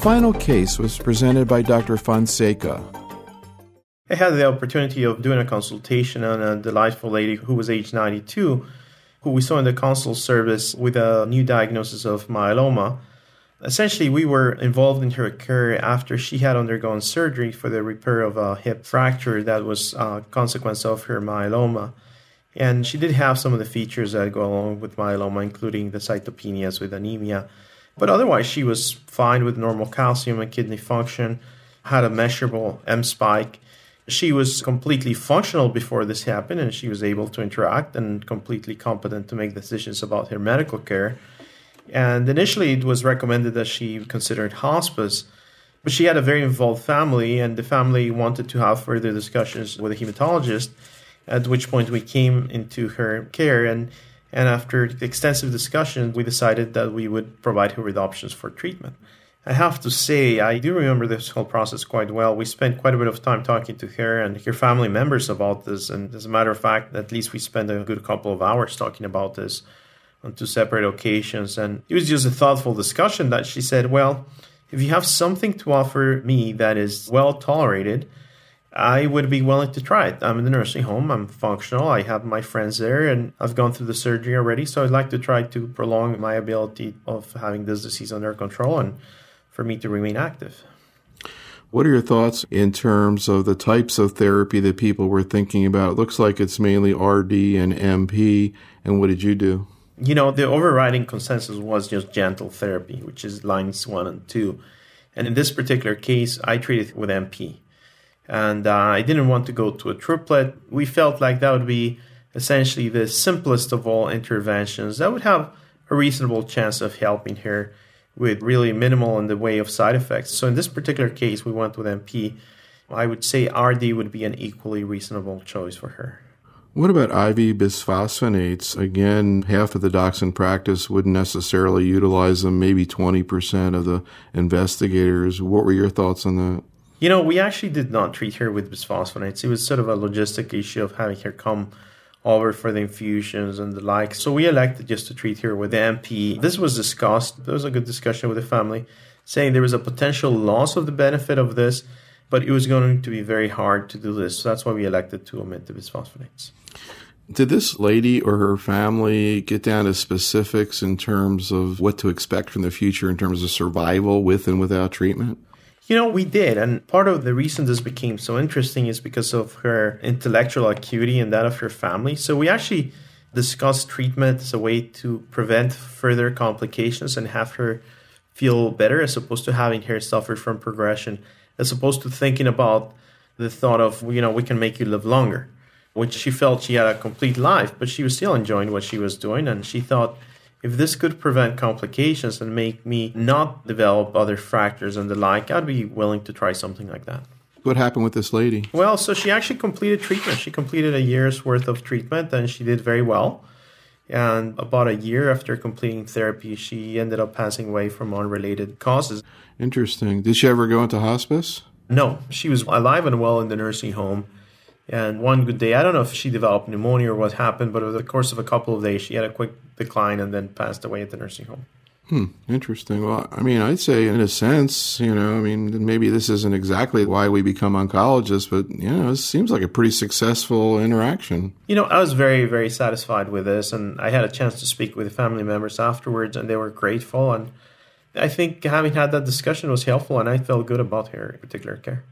final case was presented by Dr. Fonseca. I had the opportunity of doing a consultation on a delightful lady who was age 92, who we saw in the consult service with a new diagnosis of myeloma. Essentially, we were involved in her care after she had undergone surgery for the repair of a hip fracture that was a consequence of her myeloma. And she did have some of the features that go along with myeloma, including the cytopenias with anemia. But otherwise, she was fine with normal calcium and kidney function, had a measurable M spike. She was completely functional before this happened, and she was able to interact and completely competent to make decisions about her medical care. And initially, it was recommended that she considered hospice, but she had a very involved family, and the family wanted to have further discussions with a hematologist. At which point, we came into her care, and and after extensive discussion, we decided that we would provide her with options for treatment. I have to say, I do remember this whole process quite well. We spent quite a bit of time talking to her and her family members about this. And as a matter of fact, at least we spent a good couple of hours talking about this on two separate occasions. And it was just a thoughtful discussion that she said, Well, if you have something to offer me that is well tolerated, I would be willing to try it. I'm in the nursing home. I'm functional. I have my friends there, and I've gone through the surgery already. So I'd like to try to prolong my ability of having this disease under control and for me to remain active. What are your thoughts in terms of the types of therapy that people were thinking about? It looks like it's mainly RD and MP. And what did you do? You know, the overriding consensus was just gentle therapy, which is lines one and two. And in this particular case, I treated with MP and uh, I didn't want to go to a triplet. We felt like that would be essentially the simplest of all interventions that would have a reasonable chance of helping her with really minimal in the way of side effects. So in this particular case, we went with MP. I would say RD would be an equally reasonable choice for her. What about IV bisphosphonates? Again, half of the docs in practice wouldn't necessarily utilize them, maybe 20% of the investigators. What were your thoughts on that? You know, we actually did not treat her with bisphosphonates. It was sort of a logistic issue of having her come over for the infusions and the like. So we elected just to treat her with MP. This was discussed. There was a good discussion with the family, saying there was a potential loss of the benefit of this, but it was going to be very hard to do this. So that's why we elected to omit the bisphosphonates. Did this lady or her family get down to specifics in terms of what to expect from the future in terms of survival with and without treatment? You know, we did. And part of the reason this became so interesting is because of her intellectual acuity and that of her family. So we actually discussed treatment as a way to prevent further complications and have her feel better as opposed to having her suffer from progression, as opposed to thinking about the thought of, you know, we can make you live longer, which she felt she had a complete life, but she was still enjoying what she was doing. And she thought, if this could prevent complications and make me not develop other fractures and the like, I'd be willing to try something like that. What happened with this lady? Well, so she actually completed treatment. She completed a year's worth of treatment and she did very well. And about a year after completing therapy, she ended up passing away from unrelated causes. Interesting. Did she ever go into hospice? No, she was alive and well in the nursing home and one good day, I don't know if she developed pneumonia or what happened, but over the course of a couple of days, she had a quick decline and then passed away at the nursing home. Hmm, interesting. Well, I mean, I'd say in a sense, you know, I mean, maybe this isn't exactly why we become oncologists, but, you know, it seems like a pretty successful interaction. You know, I was very, very satisfied with this, and I had a chance to speak with the family members afterwards, and they were grateful. And I think having had that discussion was helpful, and I felt good about her particular care.